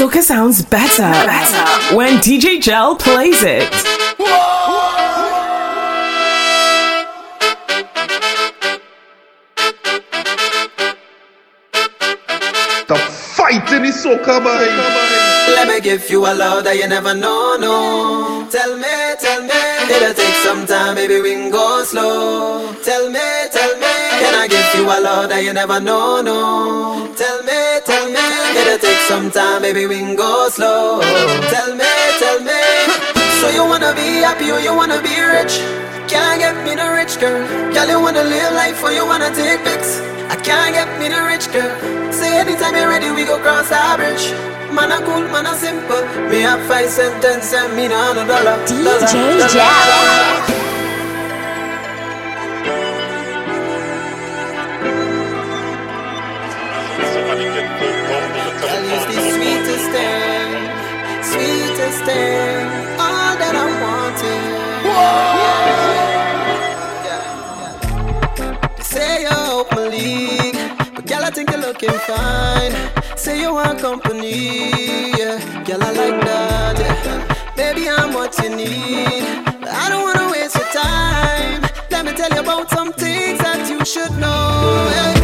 Soca sounds better, better when DJ Jel plays it. The fighting is soca, man. Let me give you a love that you never know, no. Tell me, tell me, it'll take some time, baby, we can go slow. Tell me, tell me, can I give you a love that you never know, no take some time, baby, we can go slow. Tell me, tell me. So you wanna be happy or you wanna be rich? Can't get me the rich girl. Girl, you wanna live life or you wanna take pics? I can't get me the rich girl. Say anytime you're ready, we go cross our bridge. Man, I cool, man, I simple. Me have five cents, and me no dollar. DJ dollar, dollar, dollar. all that I wanted. They say you're but girl, I think you're looking fine. Say you want company, yeah, girl, I like that. Yeah. Baby, I'm what you need, I don't wanna waste your time. Let me tell you about some things that you should know. Yeah.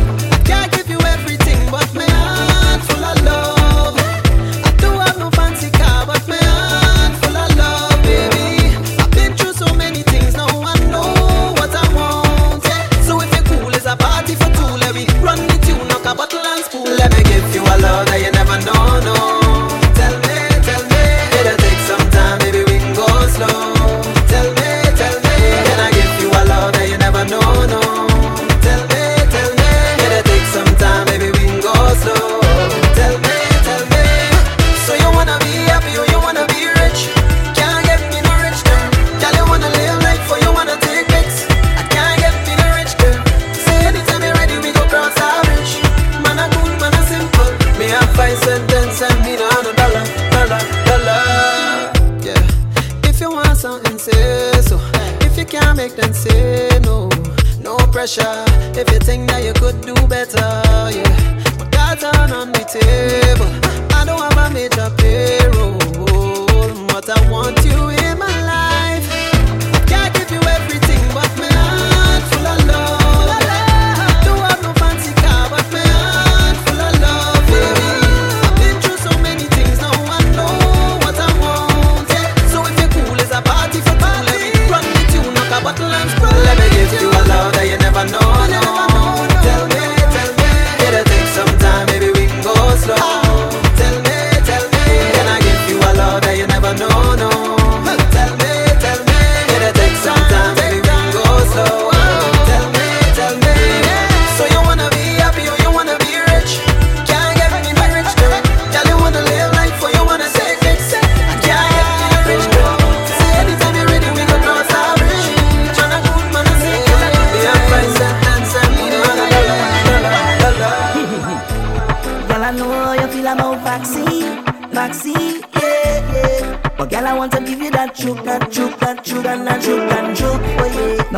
pressure. If you think that you could do better, yeah. But that's on the table. I don't have a major pay.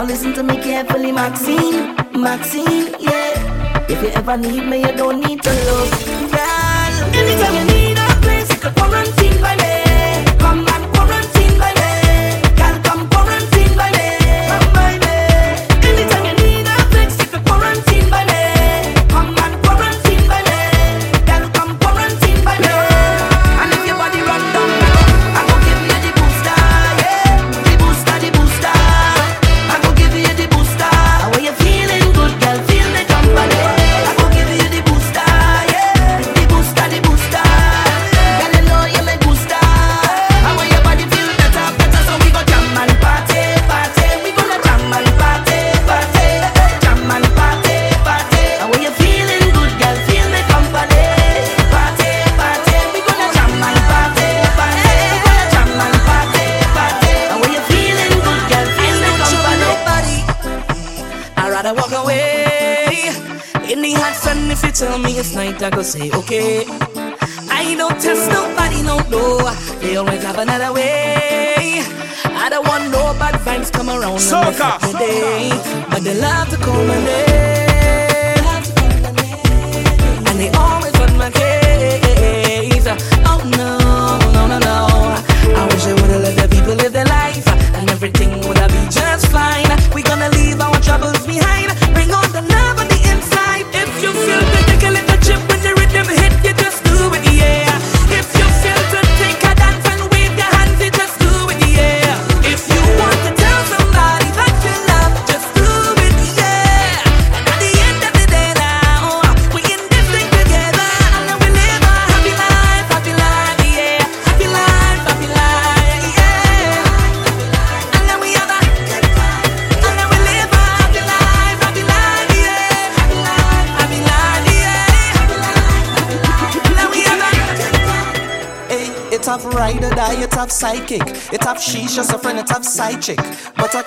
listen to me carefully, Maxine, Maxine, yeah. If you ever need me, you don't need to look, girl. Anytime you need.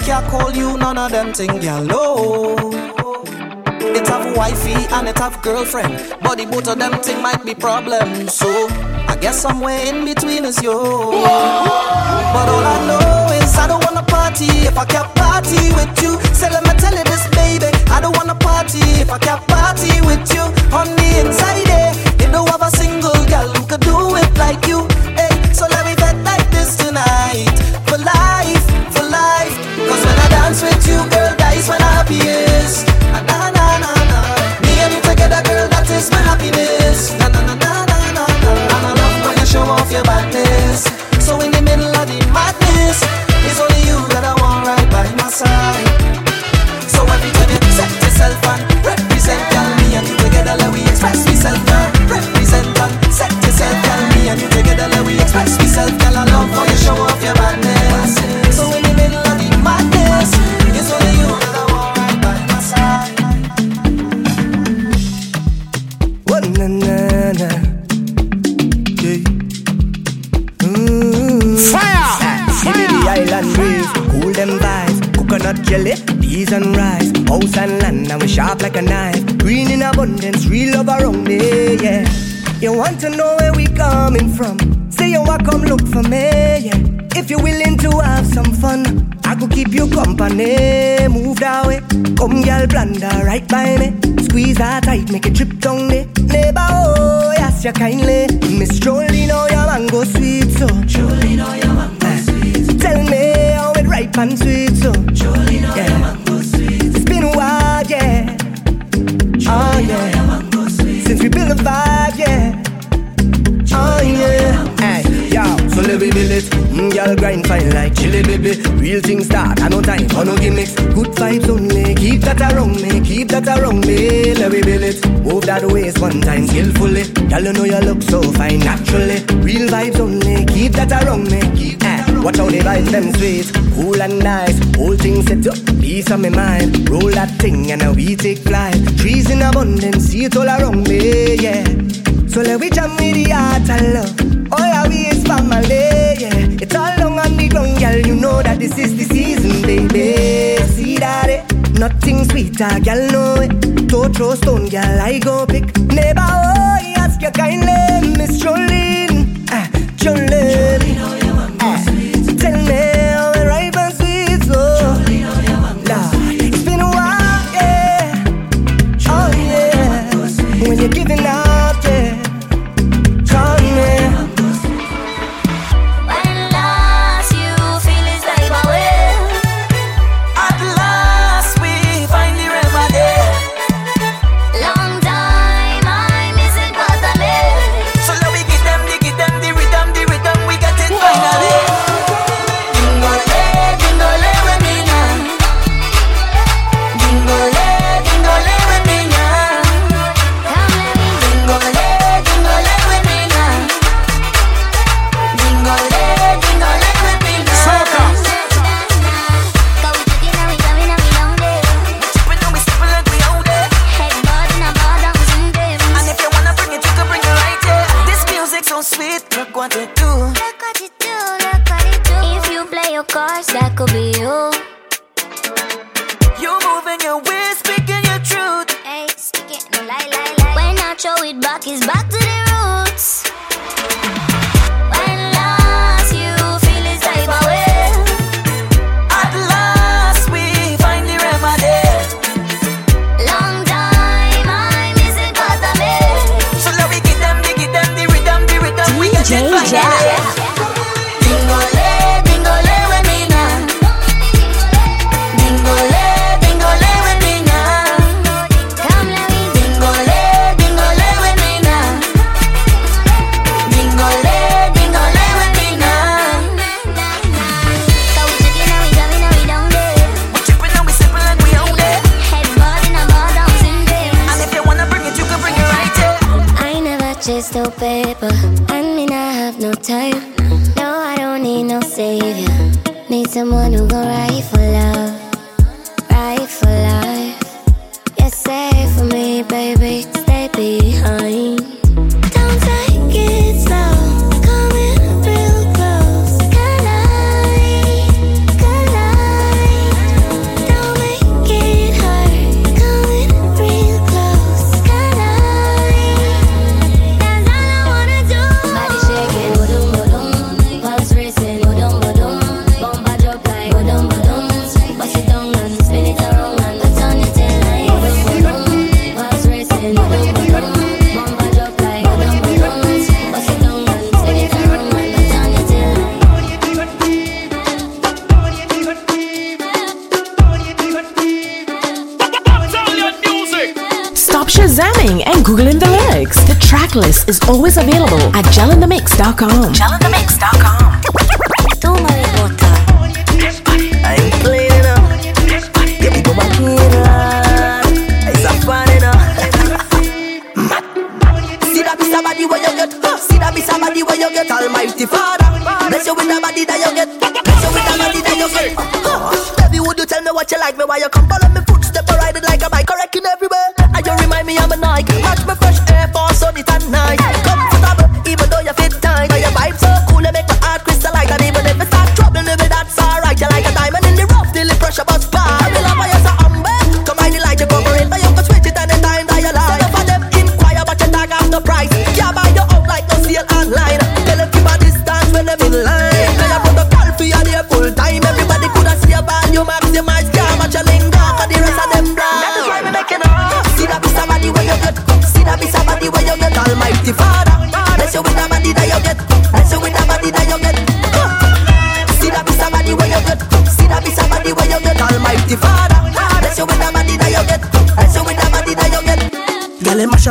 can't call you none of them thing, girl. No. It have wifey and it have girlfriend, but the both of them thing might be problem. So I guess somewhere in between is you. But all I know is I don't wanna party if I can't party with you. So let me tell you this, baby, I don't wanna party if I can't party with you. On the inside. you know you look so fine naturally. Real vibes only, keep that around me. Keep that around Watch how they vibes them sweet, cool and nice. Whole thing set up, peace on my mind. Roll that thing and we take flight. Trees in abundance, see it all around me, yeah. So let we jam with the heart and love. All our we is family, yeah. It's all long on the ground, girl. You know that this is the season, baby. See that it. Nothing sweeter, girl, know eh? it. Don't throw stone, girl, I go pick. Never. oh, yeah ask kind love, Miss Jolene, uh, Jolene. Jolene you uh, tell me.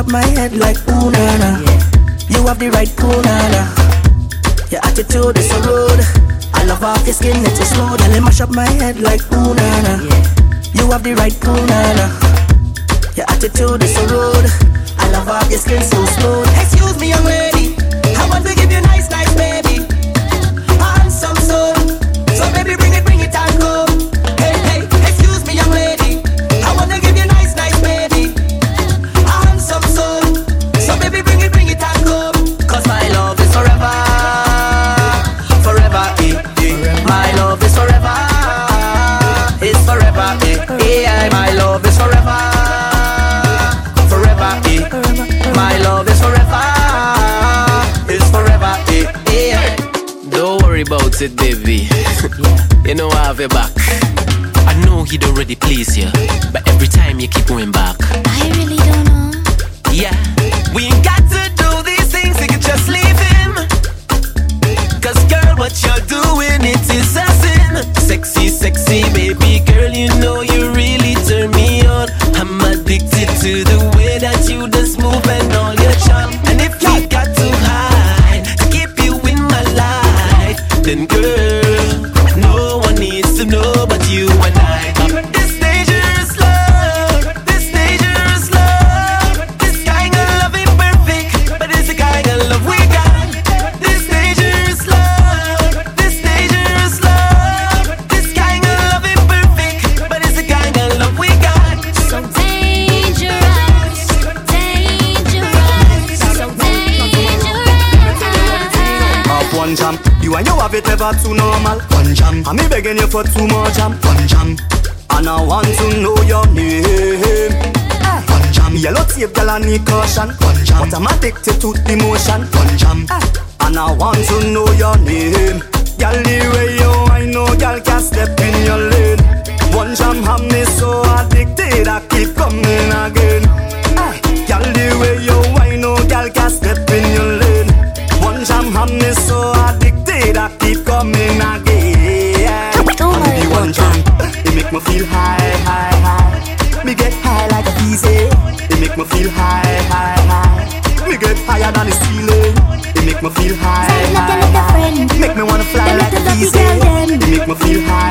up my head like ooh nana. Yeah. You have the right cool nana. Your attitude is so rude. I love off your skin, it's a slow. Then it mash up my head like ooh nana. Yeah. You have the right cool nana. Your attitude is so rude. I love off your skin so smooth. Excuse me, young lady. I want to give you nice, nice baby. Handsome soul. So baby, bring it, bring it and go. it, baby. you know I have your back. I know he'd already please you, but every time you keep going back. for too much jam Fun jam. And I want to know your name. Eh, uh. Fun jam. Yellow tape girl I need caution. Fun jam. But I'm addicted to the motion Fun jam. Eh, and I want to know your name. Girl the way you I know girl can't step in your lane. One jam have me so feel high, high, high. Me get higher than the ceiling. It make me feel high, high, high. Make me wanna fly like easy. It make me feel high.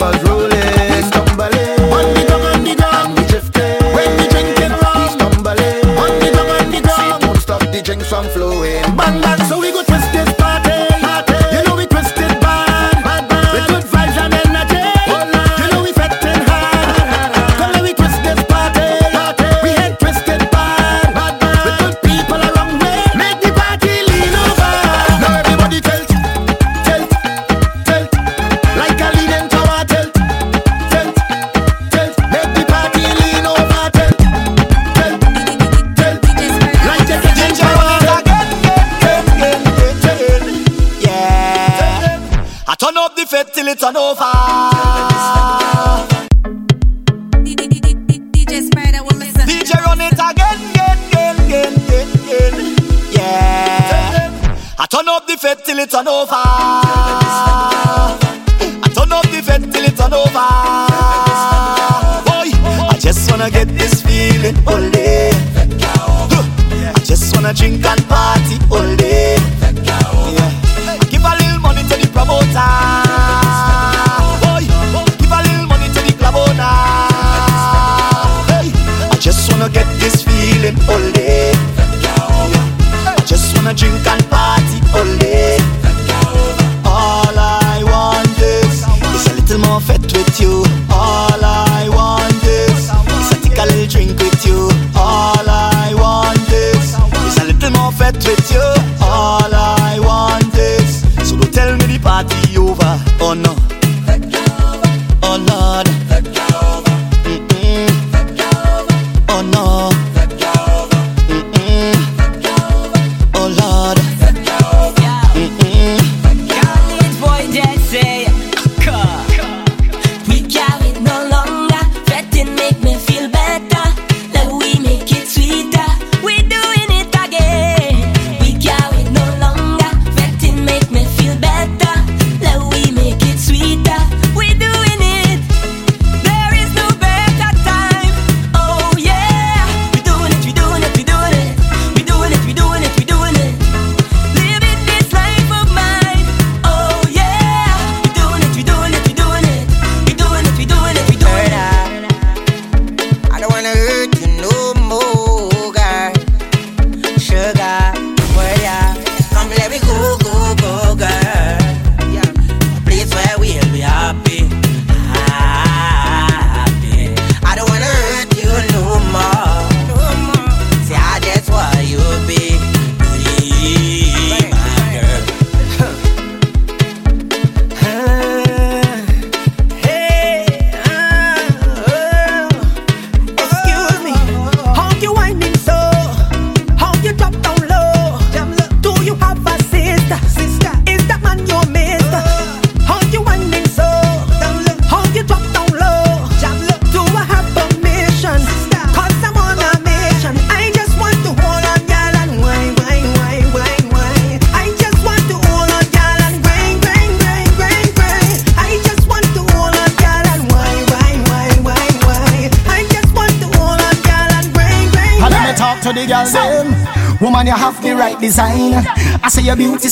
Papa's road.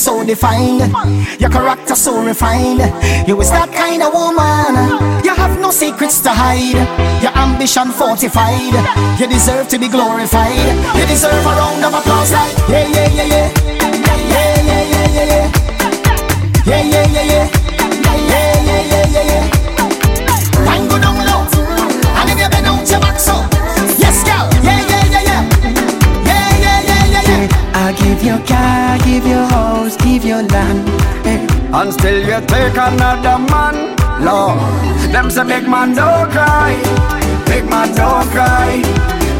so defined. Your character so refined. You is that kind of woman. You have no secrets to hide. Your ambition fortified. You deserve to be glorified. You deserve a round of applause like yeah yeah yeah yeah yeah yeah yeah yeah yeah yeah yeah yeah. your land. And still you take another man, Lord. Them say big man don't cry, big man don't cry,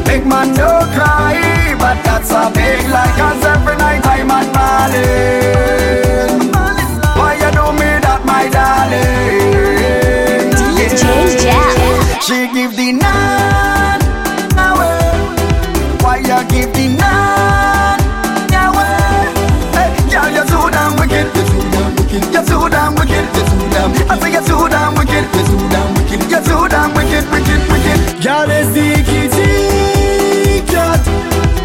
big man don't cry. But that's a big lie, cause every night I'm at Marlin. Why you do me that, my darling? DJ Jam. She give the night. damn. I say you're too damn wicked. You're too damn wicked. You're too damn wicked, wicked, wicked. Girl is the kitty cat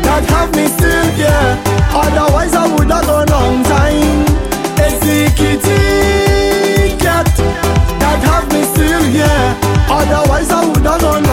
that have me still here. Otherwise I would have gone long time. It's the kitty cat that have me still here. Otherwise I would have gone.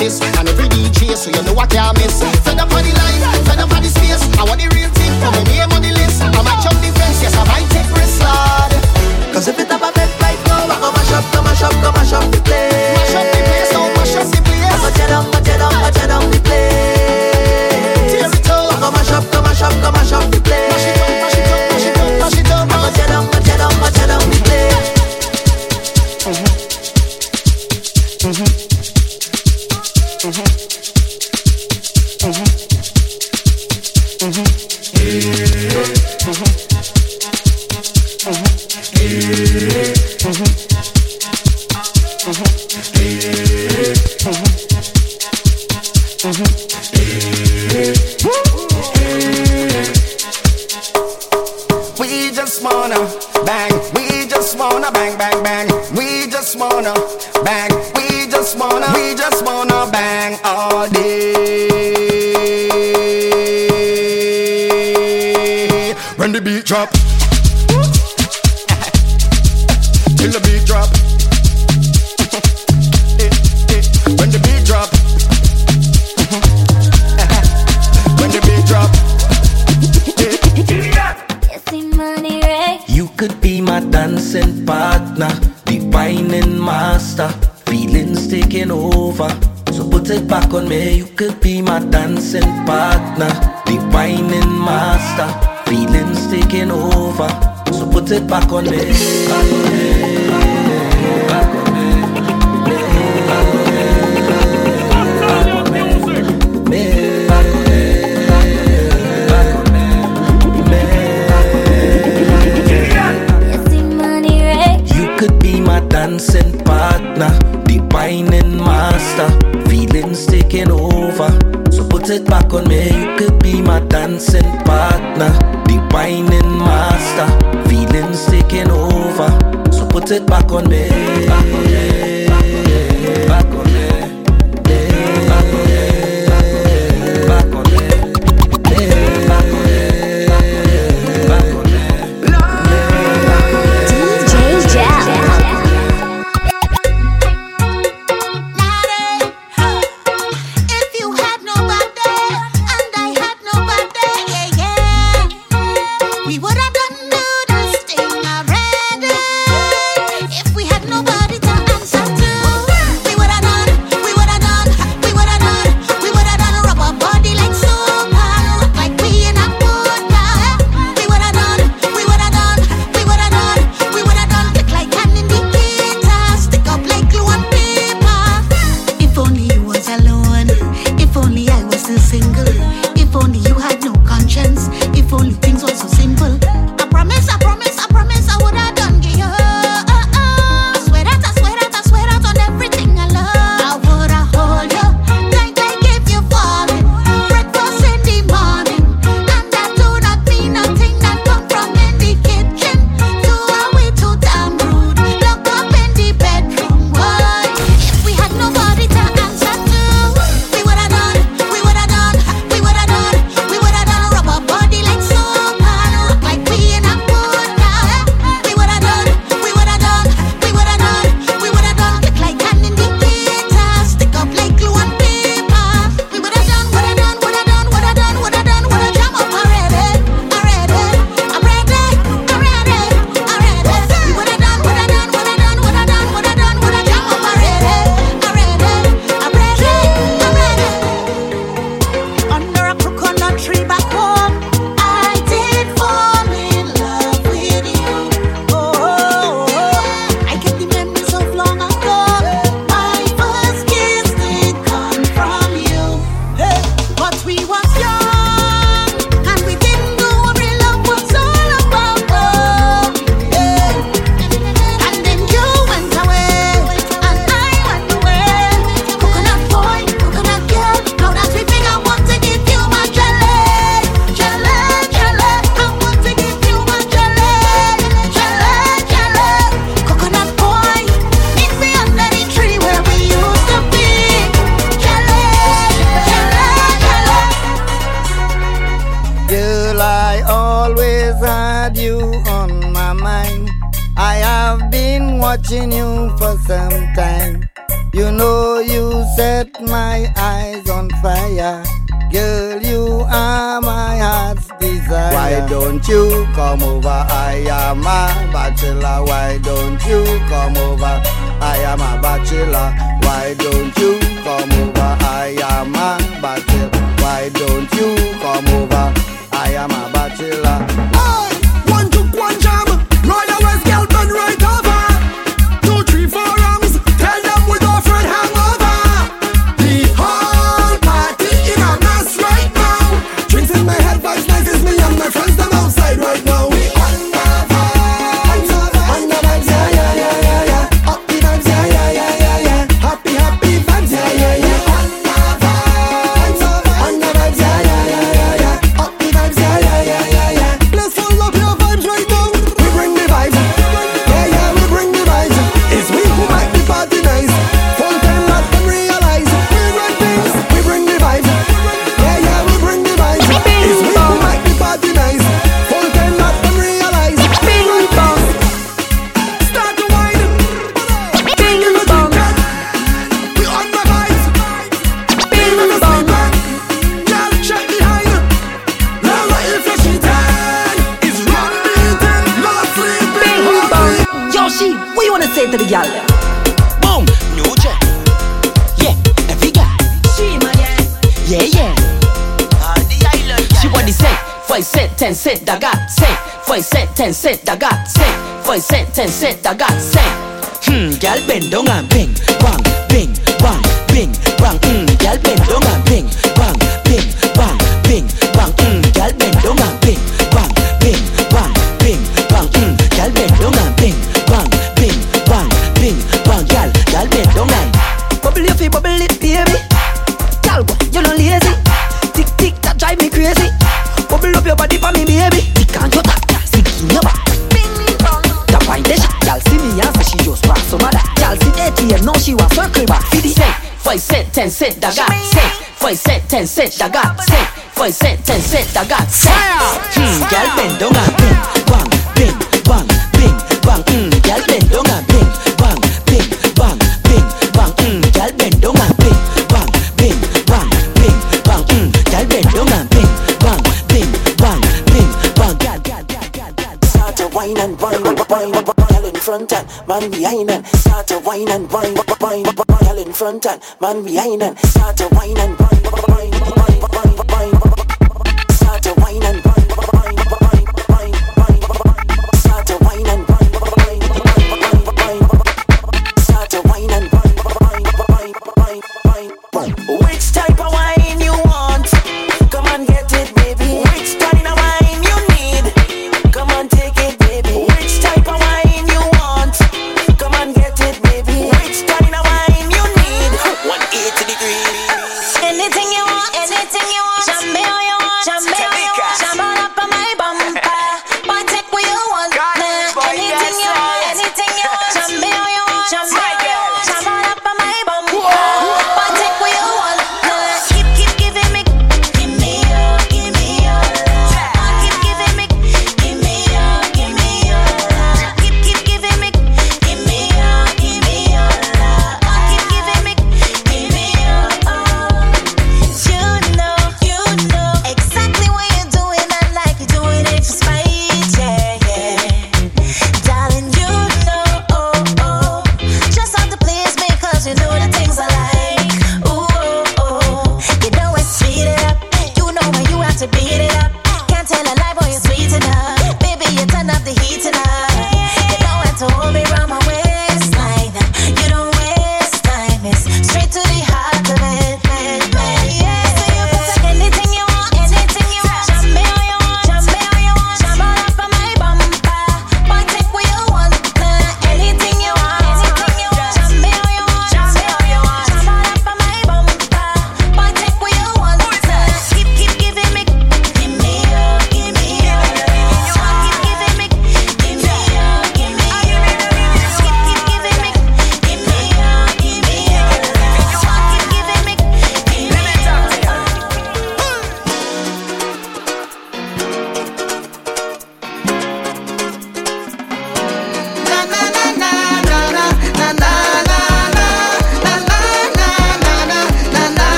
artist and every DJ, so you know I can't miss. Man behind and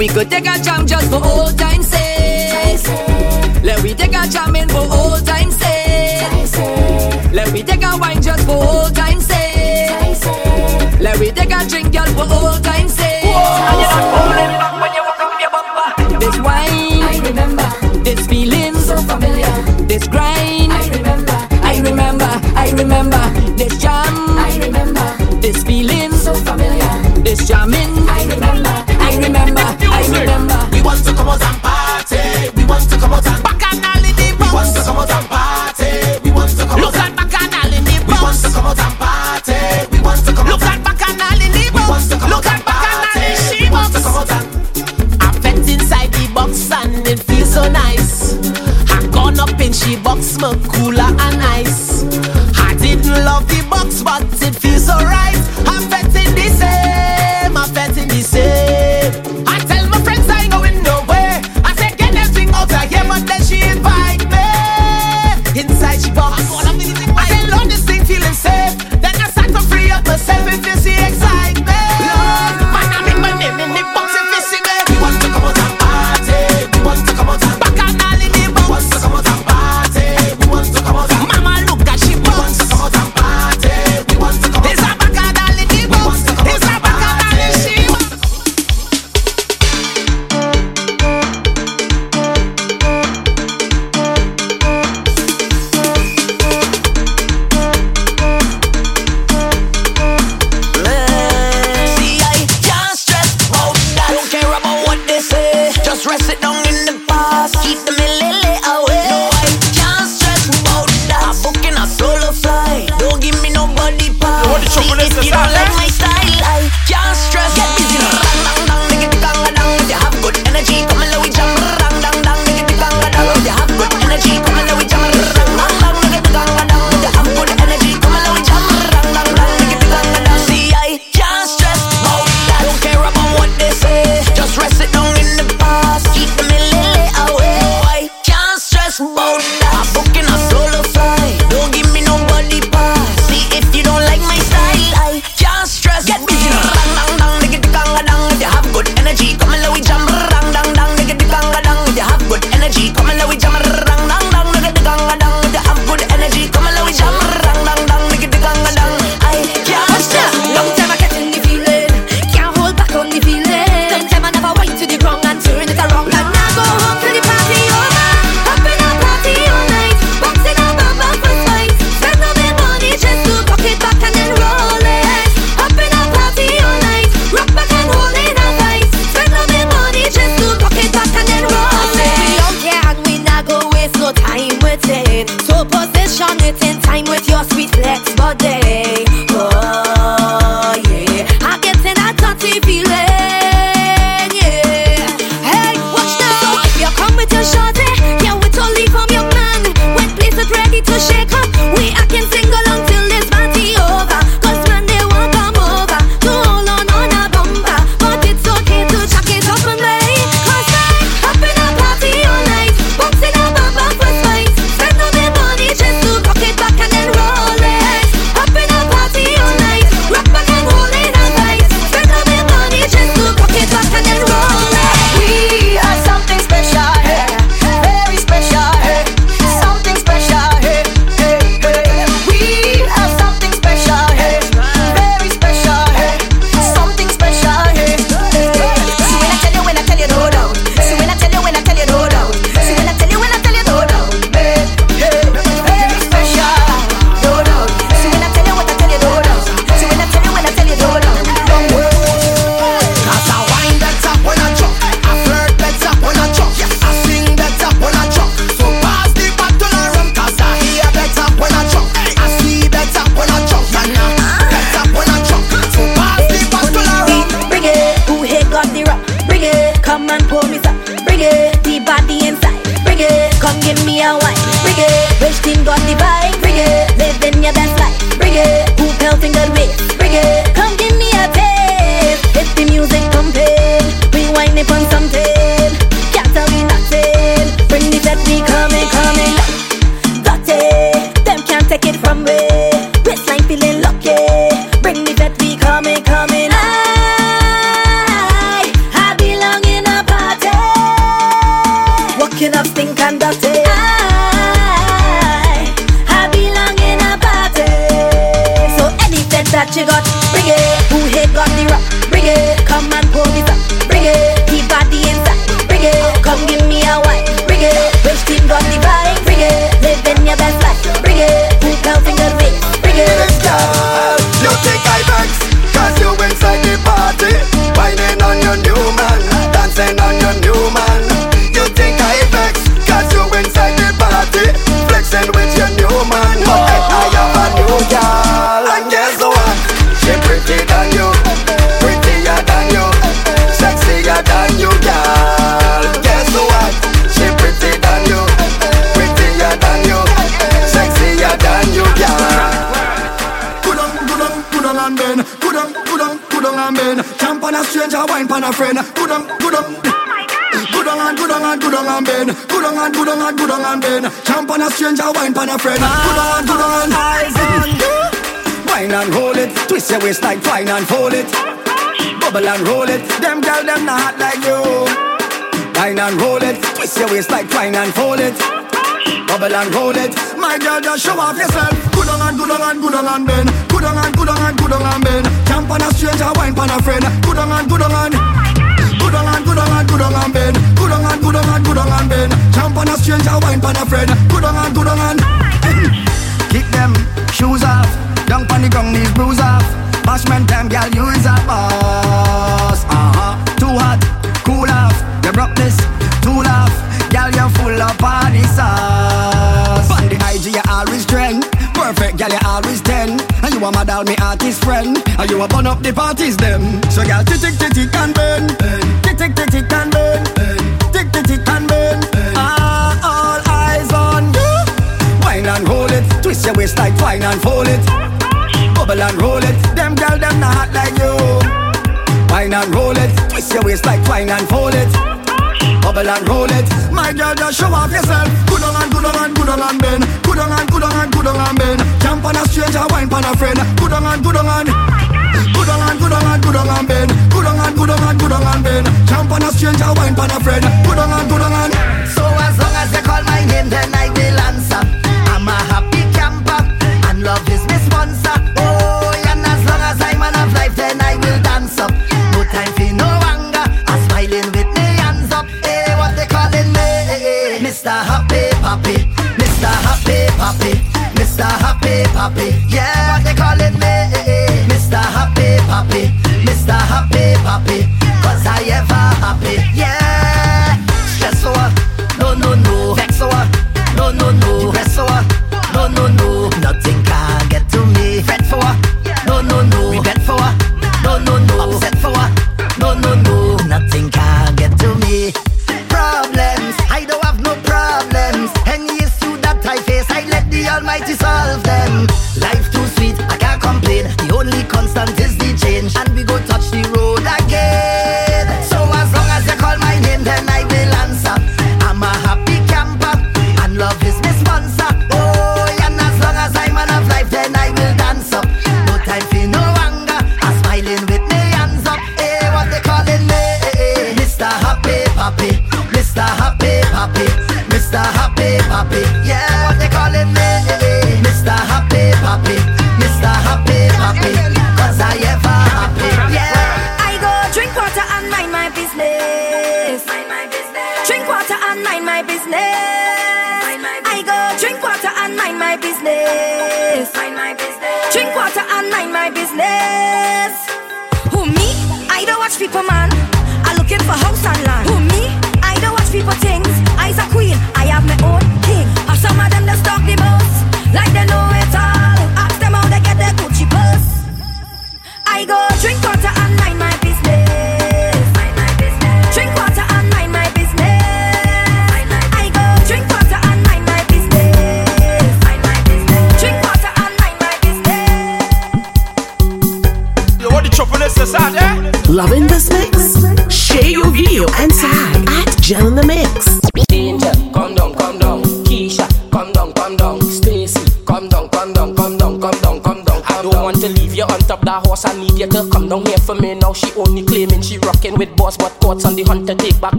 we could take a jam just for old time's sake. Let we take a jam in for old time's sake. Let we take a wine just for old time's sake. Let we take a drink, girl, for old time's sake.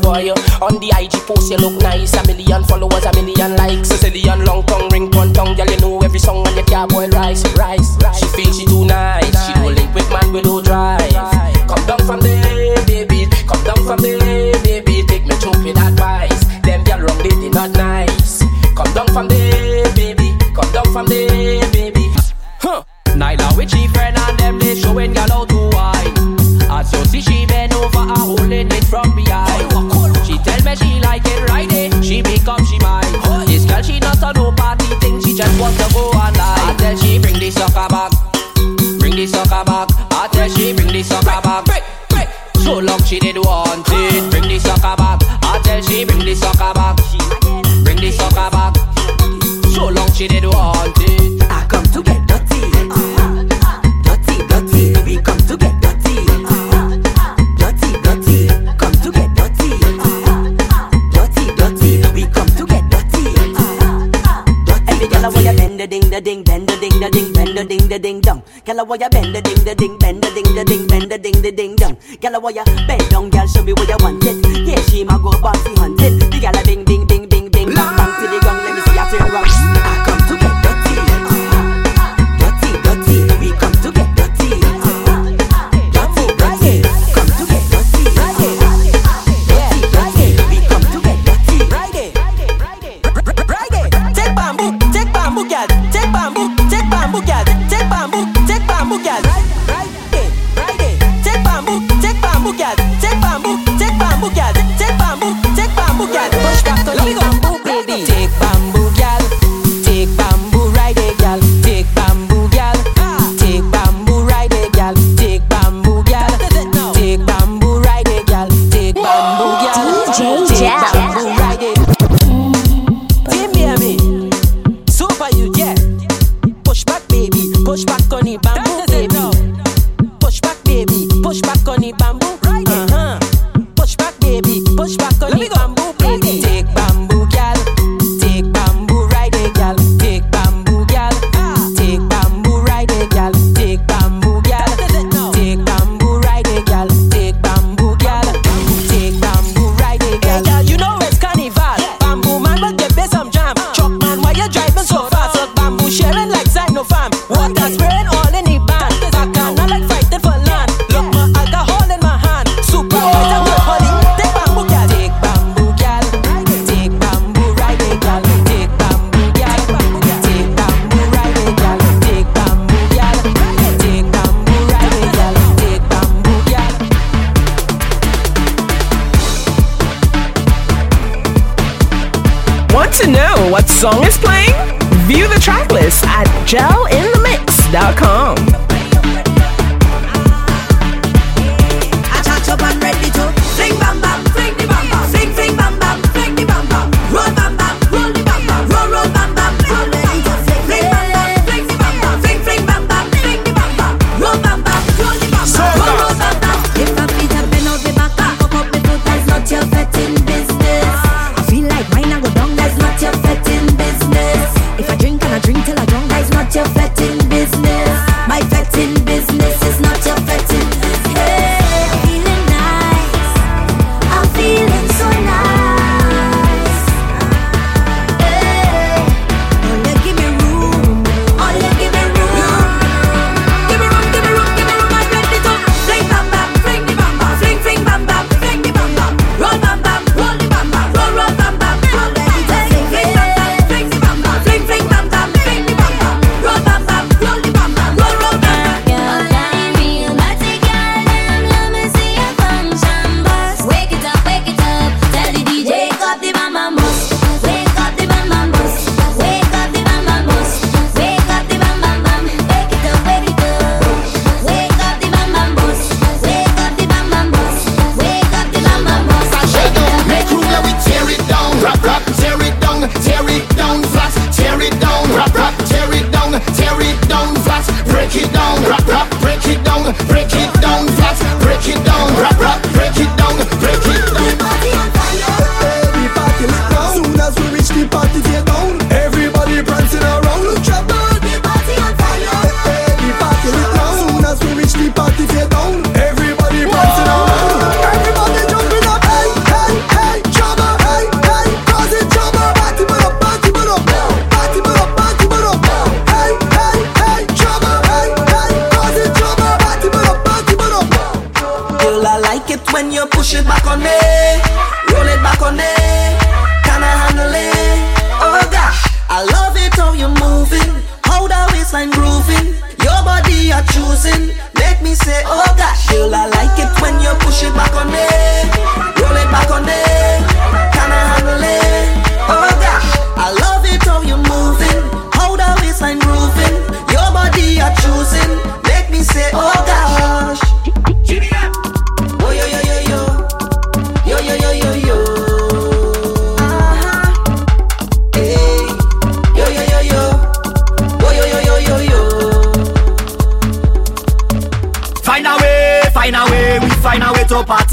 Them the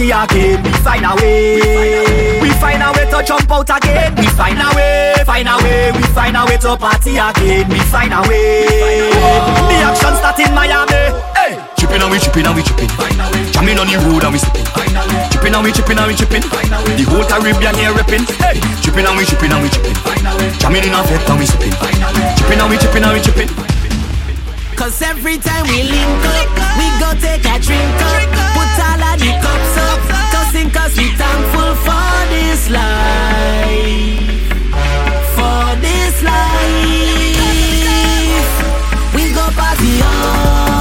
party again. We find a way. We find a way to jump out again. We find a way. Find a way. We find a way to party again. We find a way. The action start in Miami. Hey. Chipping and we chipping and we chipping. Jamming on the road and we sipping. Chipping and we chipping and we chipping. The whole Caribbean here ripping. Hey. Chipping and we chipping and we chipping. Jamming in a fete and we sipping. Chipping and we chipping and we chipping. Cause every time we link up, we go take a drink up. Put all of the cups up. Tossing cause we thankful for this life. For this life. We go party on.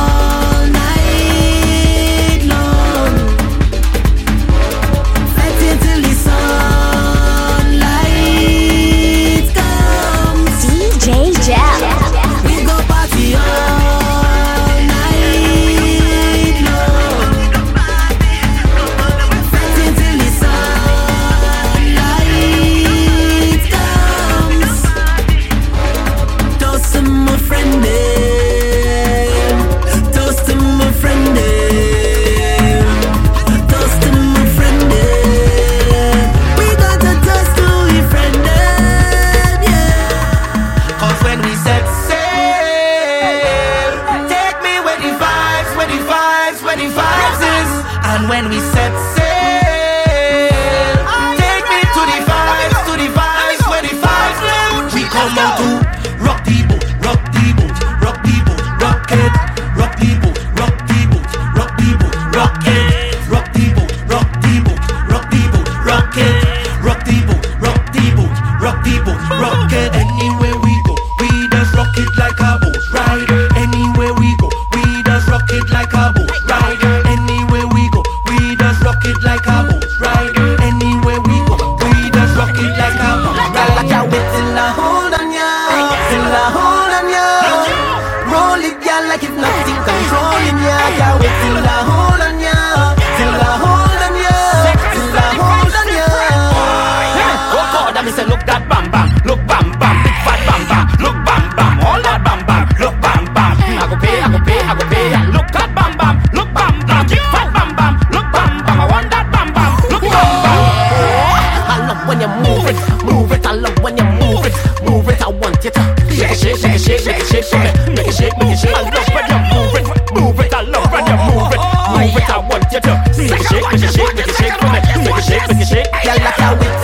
Y'all like a whip.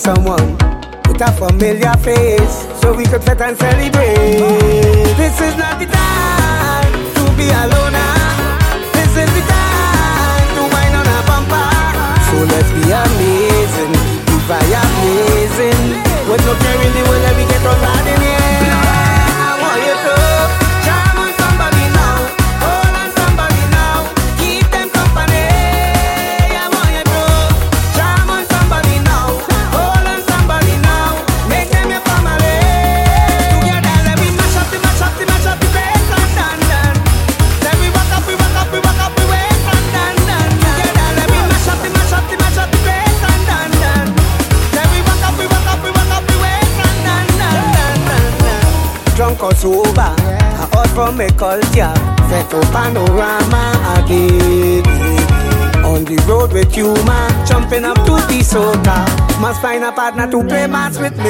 Someone dance with me.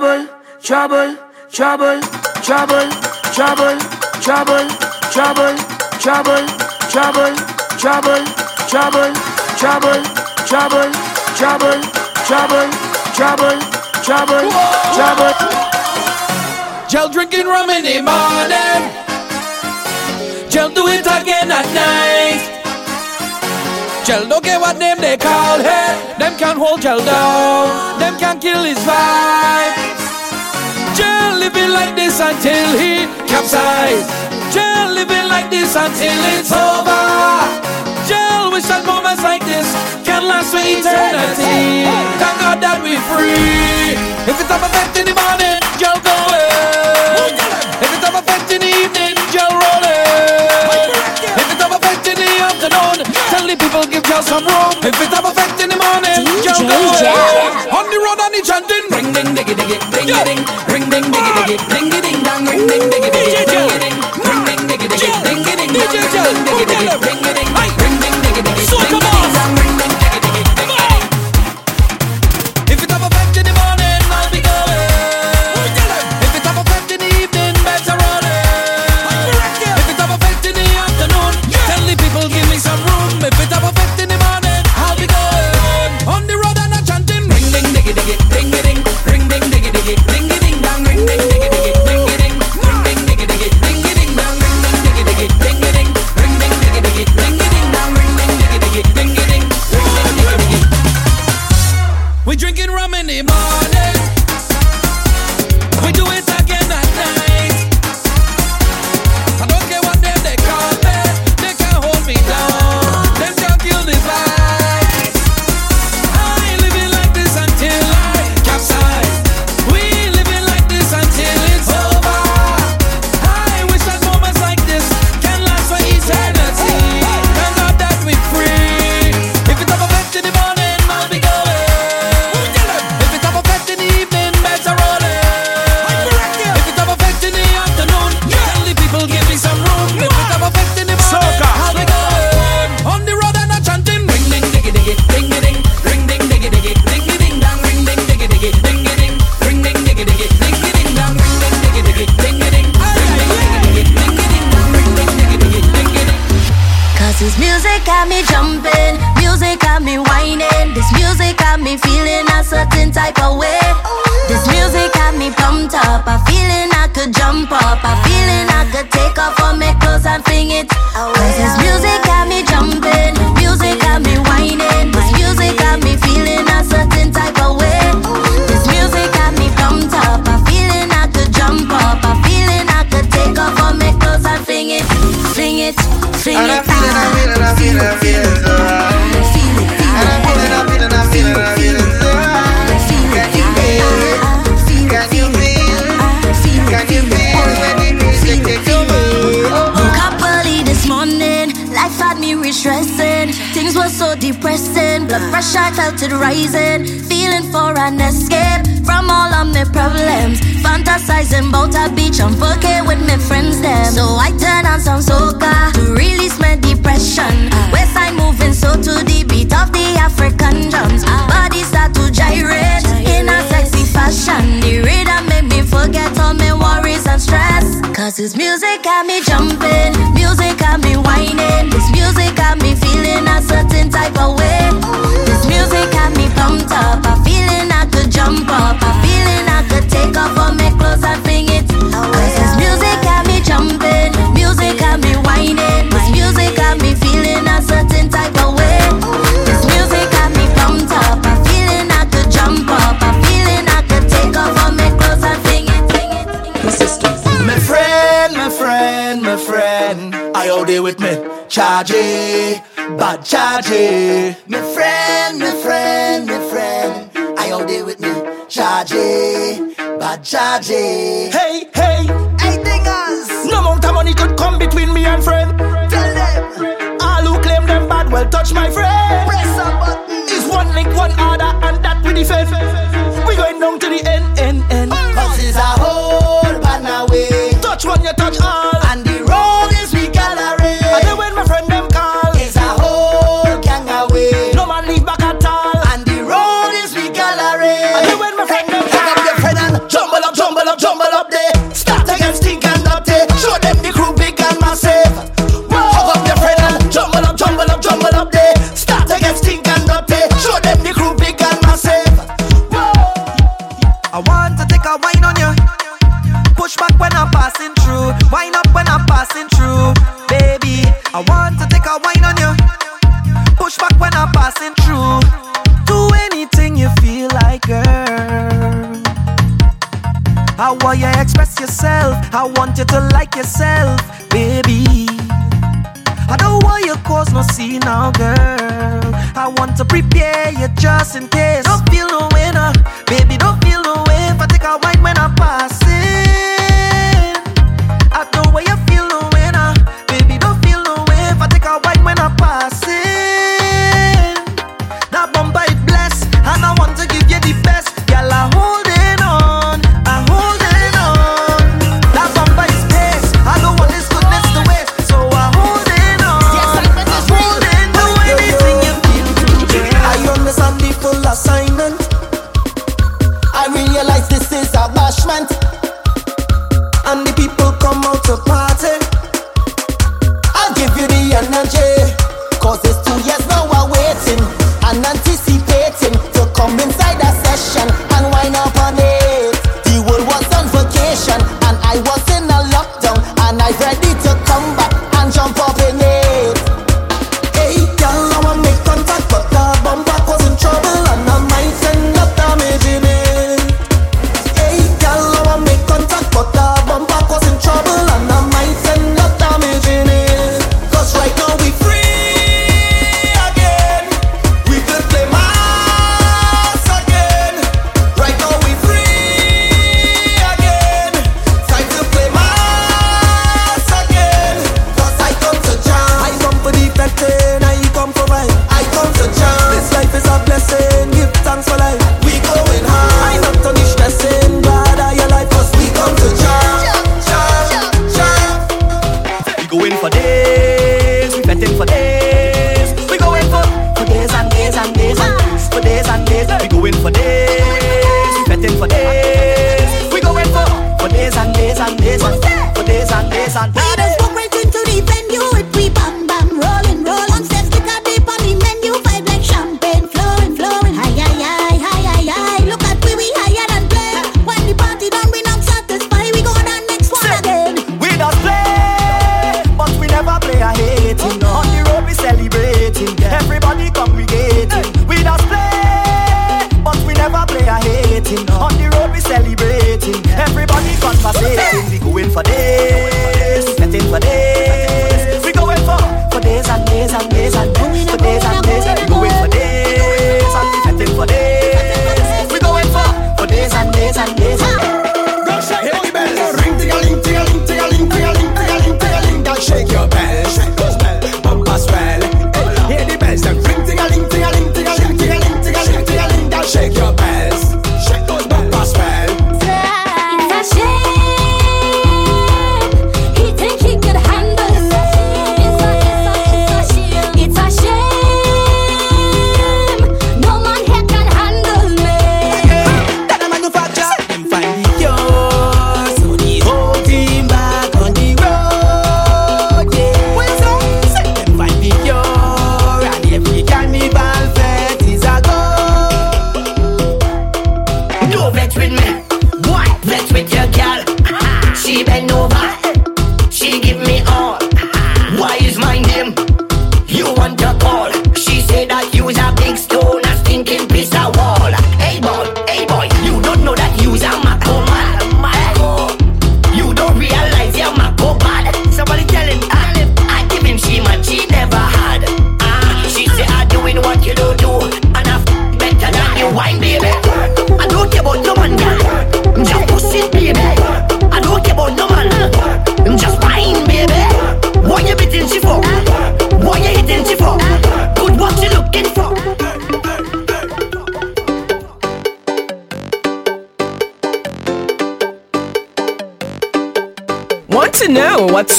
trouble, trouble, trouble, trouble, trouble, trouble, trouble, trouble, trouble, trouble, trouble, trouble, trouble, trouble, trouble, trouble, trouble, trouble. Gel drinking rum in the morning. Gel do it again at night. Chel, don't care what name they call her. Them can hold Chel down. Them can kill his vibe. Chel living like this until he capsizes. Chel living like this until it's over. Chel wish that moments like this can last for eternity. Thank God that we free. If it's up effect in the morning, Chel go away. If it's up effect in the evening, Chel roll. the people, give girls some room. If it's have effect in the morning, girl go. On the road and the chanting, ring ding diggy diggy, ding ding, ring ding diggy ah. diggy, ding ding dong, ring ding diggy diggy, ding ding, ring ah. ding diggy diggy, ding ding dong. ring ding diggy diggy. charge, bad charge. My friend, my friend, my friend, I all day with me. Charge, bad charge. Hey, hey, hey, dingers. No amount of money could come between me and friend. Tell them all who claim them bad well touch my friend. Press a button. It's one link, one order, and that we defend. We going down to the end, end, end.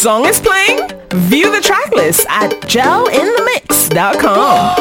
Song is playing? View the tracklist at jelinthemix.com.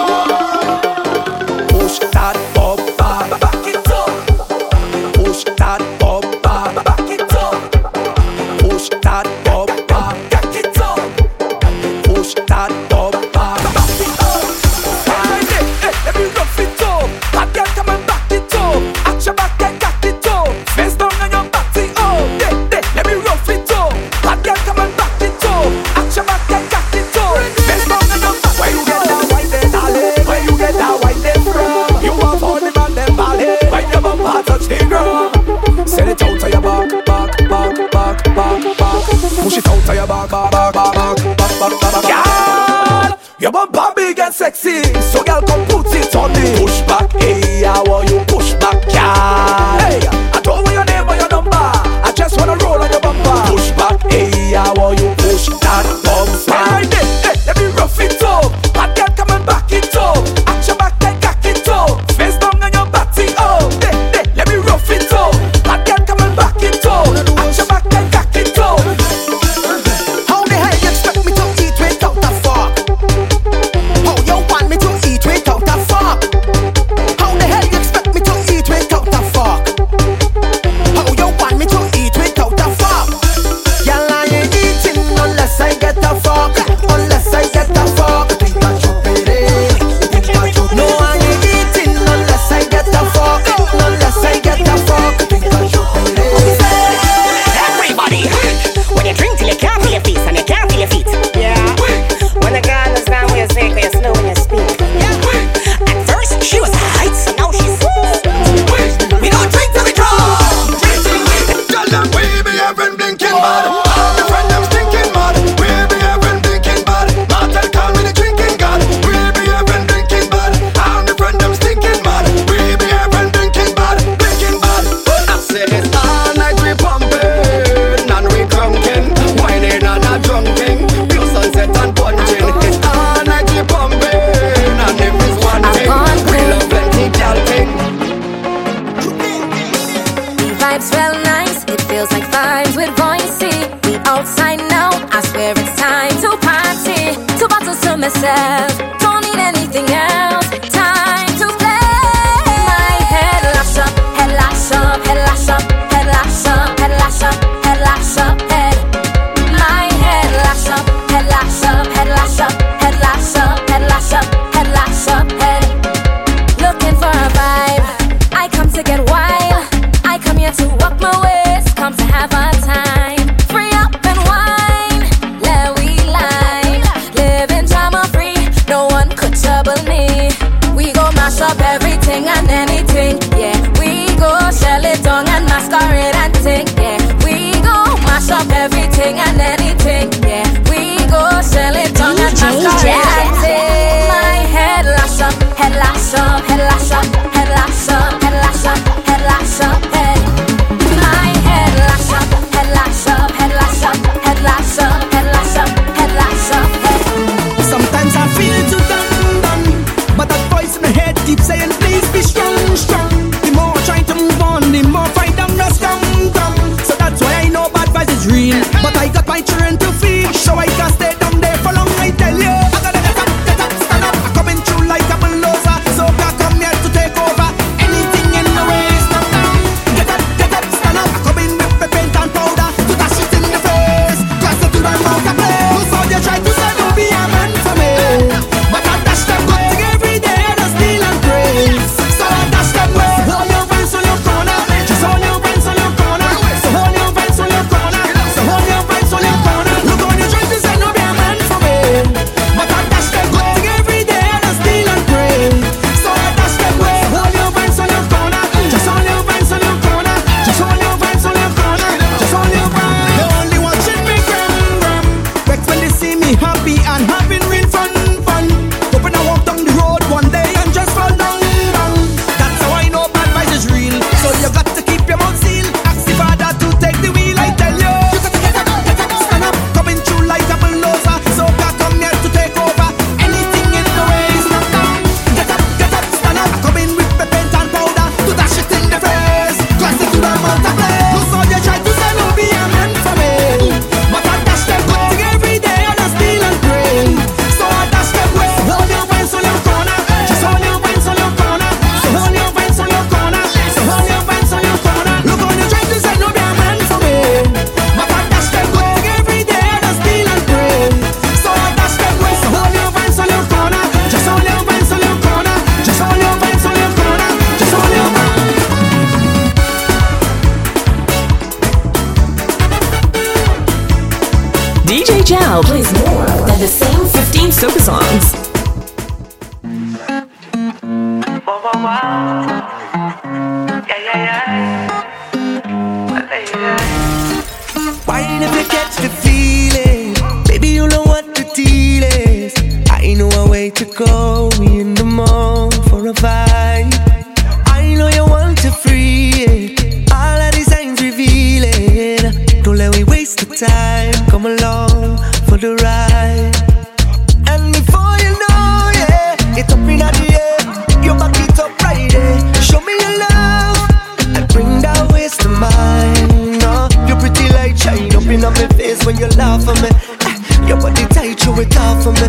for me.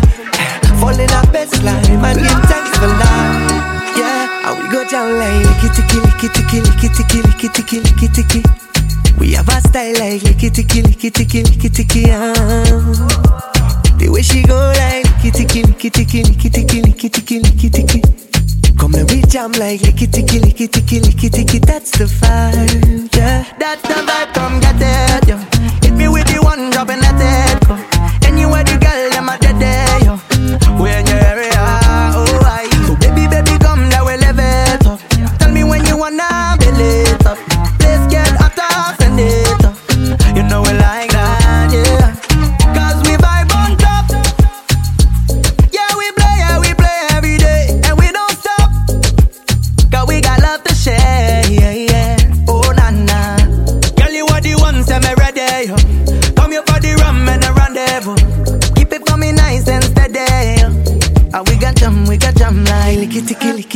Fall in our best line, man, give thanks for life. Yeah, and we go down like licky ticky, licky ticky, licky ticky, licky ticky, licky ticky. We have a style like licky ticky, licky ticky, licky ticky. The way she go like licky ticky, licky ticky, licky ticky, licky ticky, licky ticky. Come and we jam like licky ticky, licky ticky, licky ticky. That's the vibe, yeah. That's the vibe. Come get it, yeah.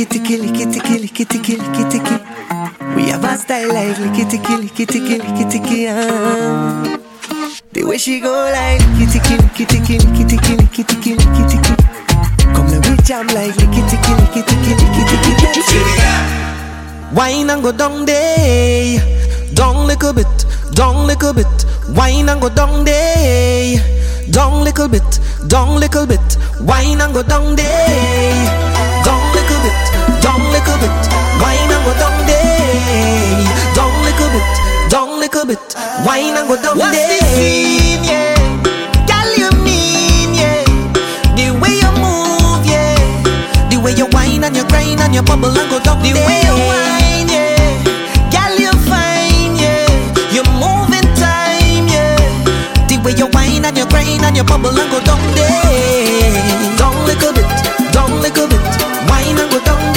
licky licky licky licky licky licky licky. We have a style like licky licky licky licky licky licky. The way she go like licky licky licky licky licky licky licky licky licky. Come let me jam like licky licky licky licky licky licky licky. Wine and go down day, down little bit, down little bit. Wine and go down day, down little bit, down little bit. Wine and go down day down little bit, wine and go down day. Down little bit, down little bit, wine and go down What's day. The scene, yeah. Girl, you mean, yeah. The way you move, yeah. The way you wine and you grind and you bubble and go down the way you wine, yeah. Girl, you fine, yeah. You're moving time, yeah. The way you wine and you grind and you bubble and go down day. Down little bit, down little bit, wine and go down day.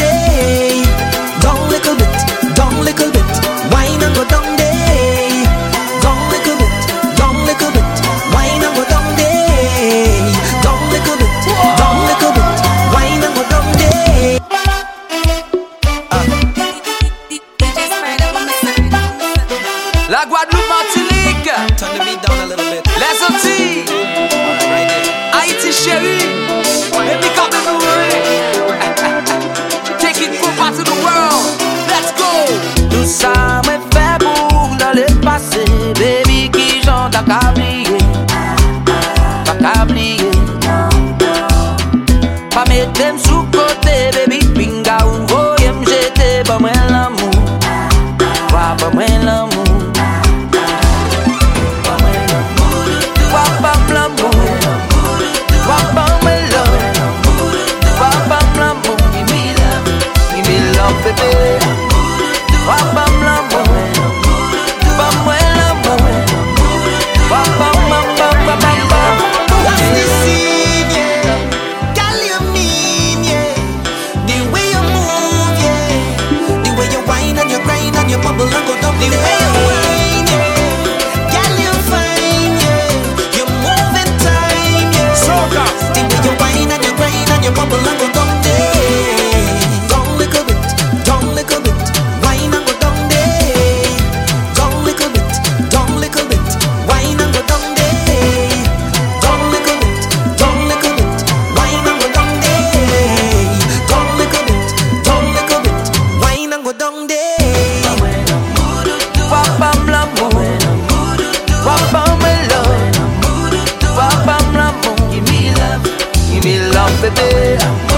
yeah.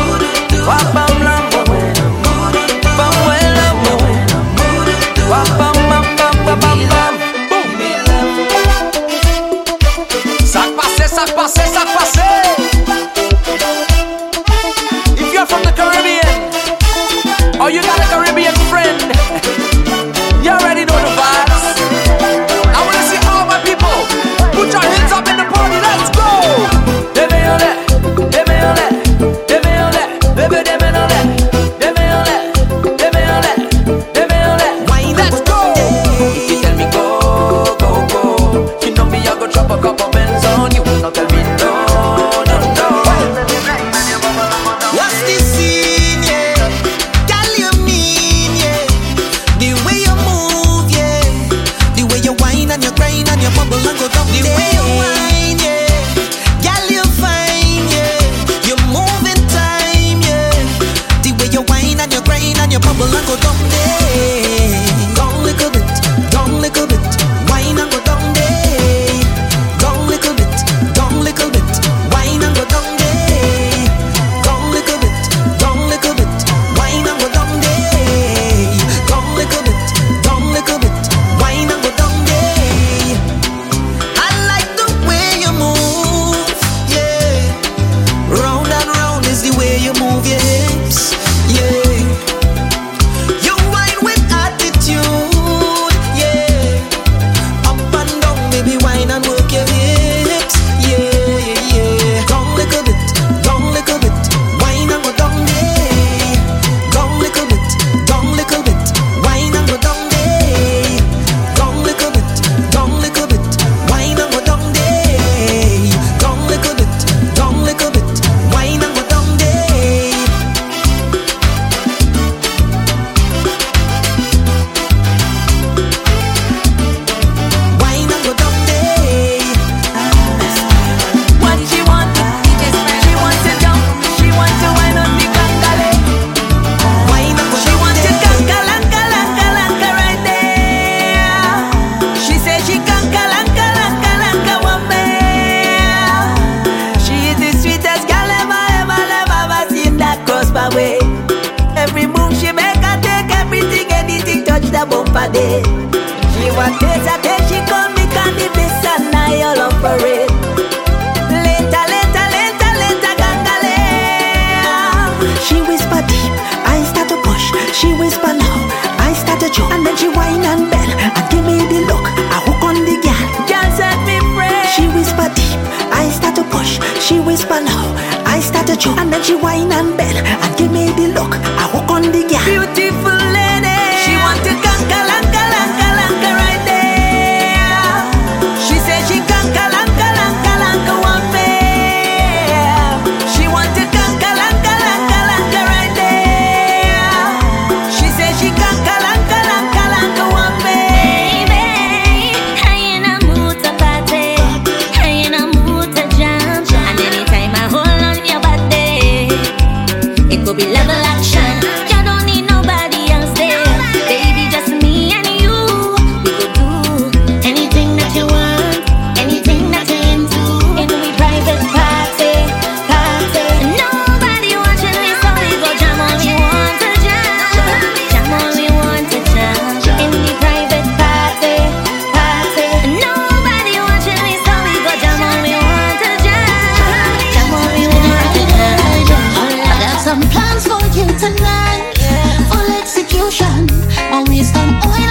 You tonight. Full execution. On we oh,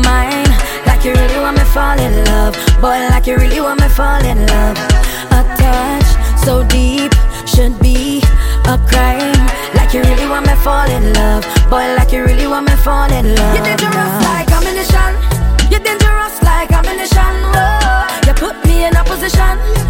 mine. Like you really want me fall in love, boy. Like you really want me fall in love. A touch so deep should be a crime. Like you really want me fall in love, boy. Like you really want me fall in love. You're dangerous now. like ammunition. You're dangerous like ammunition. Whoa. You put me in a position.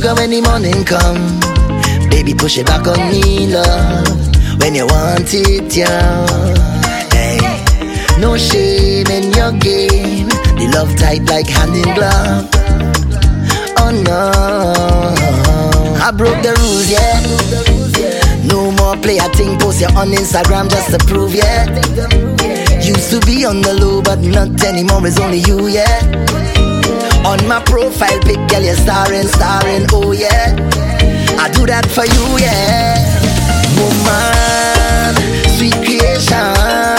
Sugar when the morning come. Baby, push it back on me, love. When you want it, yeah. Hey, no shame in your game. The love tight like hand in glove. Oh no, I broke the rules, yeah. No more play a thing, post you on Instagram just to prove, yeah. Used to be on the low, but not anymore. It's only you, yeah. On my profile pic, girl, you're starring, starring, oh yeah. I do that for you, yeah. Woman, sweet creation.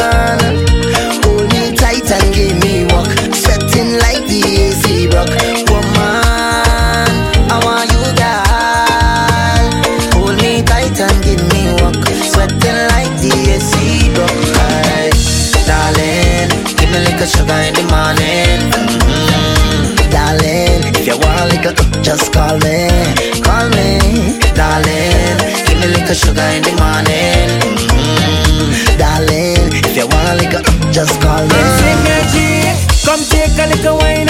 Just call me, call me, darling. Give me a sugar in the morning, Mhm. darling. If you want a just call me. Come take a little wine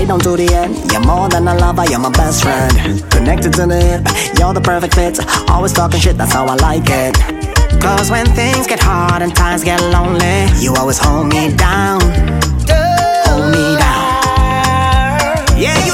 Right down to the end. You're more than a lover, you're my best friend. Connected to the hip, you're the perfect fit. Always talking shit, that's how I like it. Cause when things get hard and times get lonely, you always hold me down. Hold me down. Yeah, you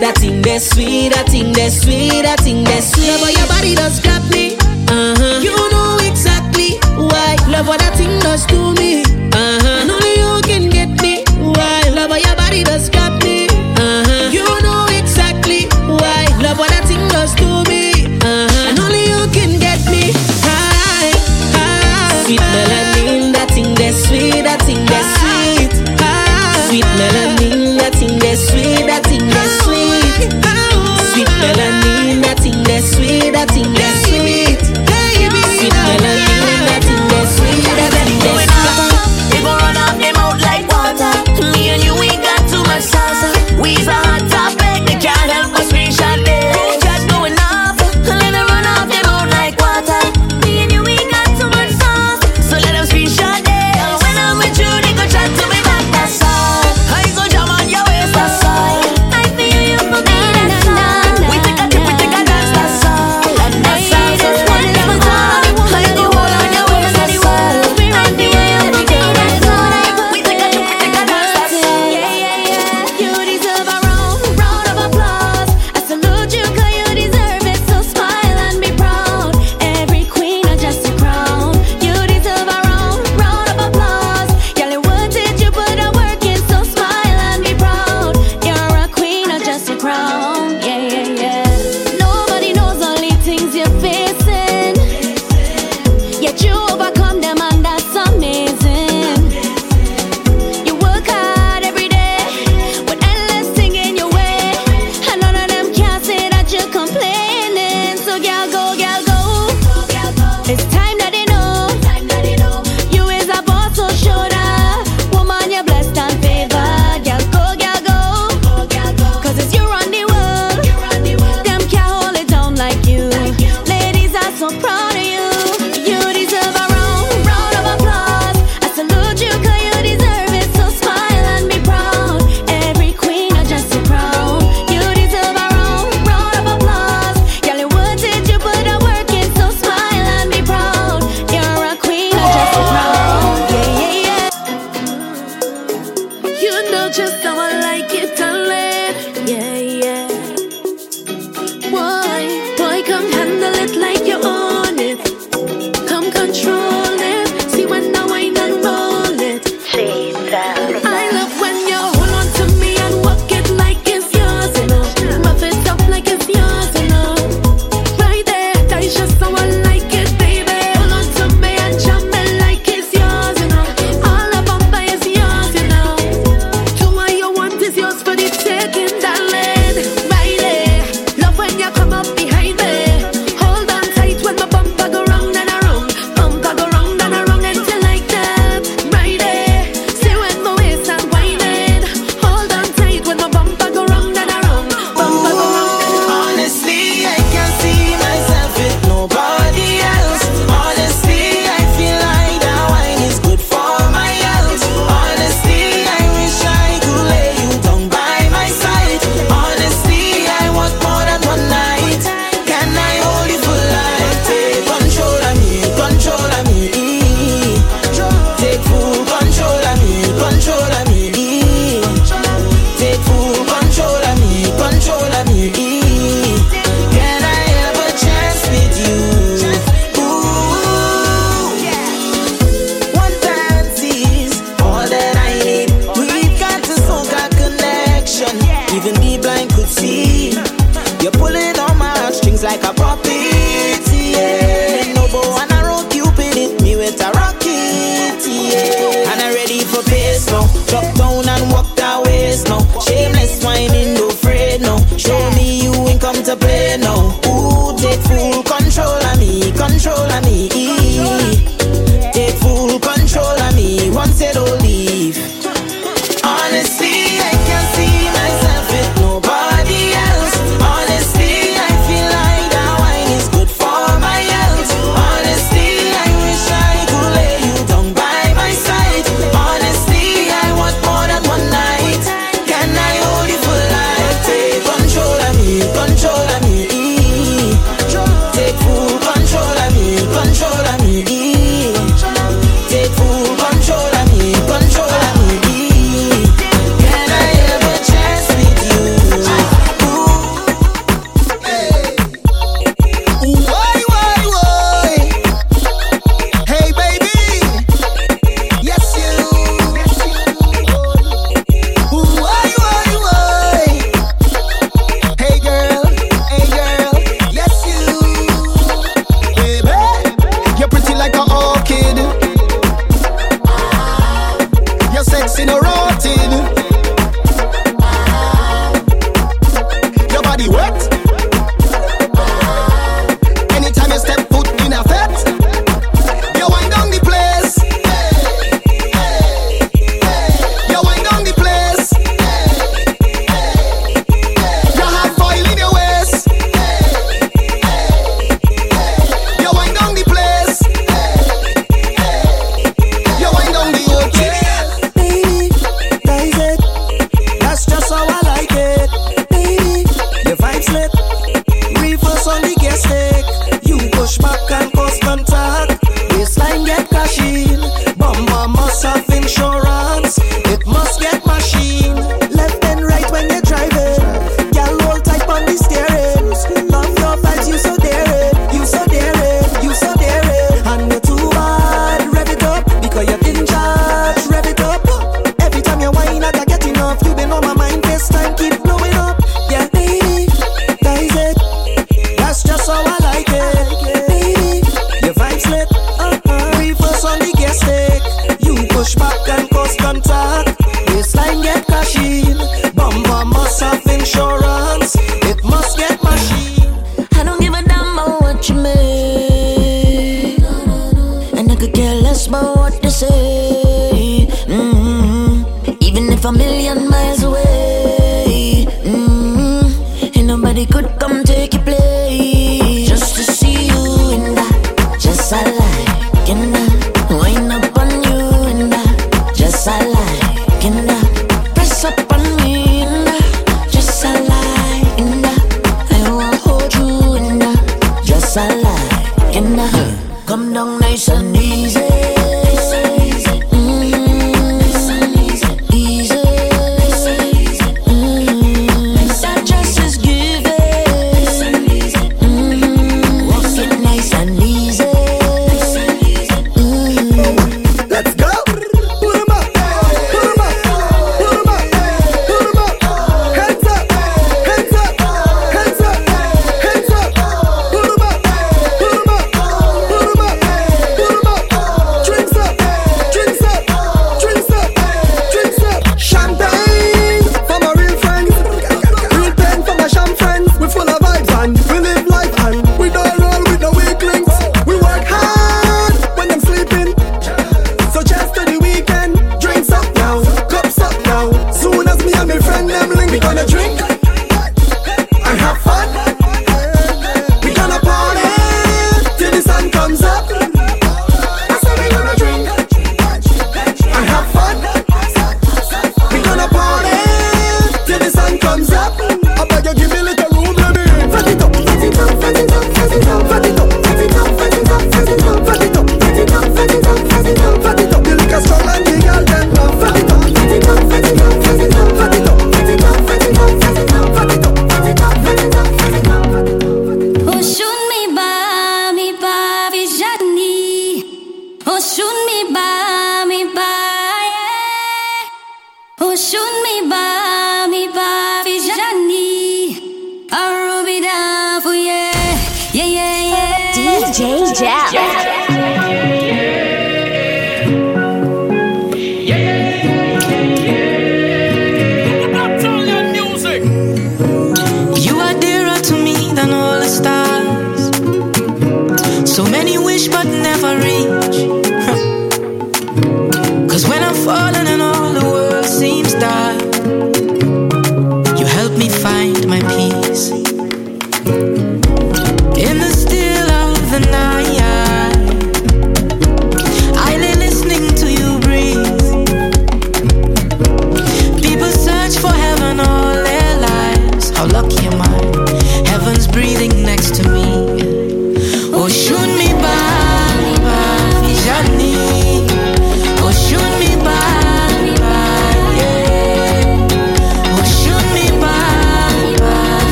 That thing that's sweet, that thing that's sweet, that thing that's sweet. Love your body does grab me. Uh huh. You know exactly why. Love what that thing does to me. Uh huh. Like a profit.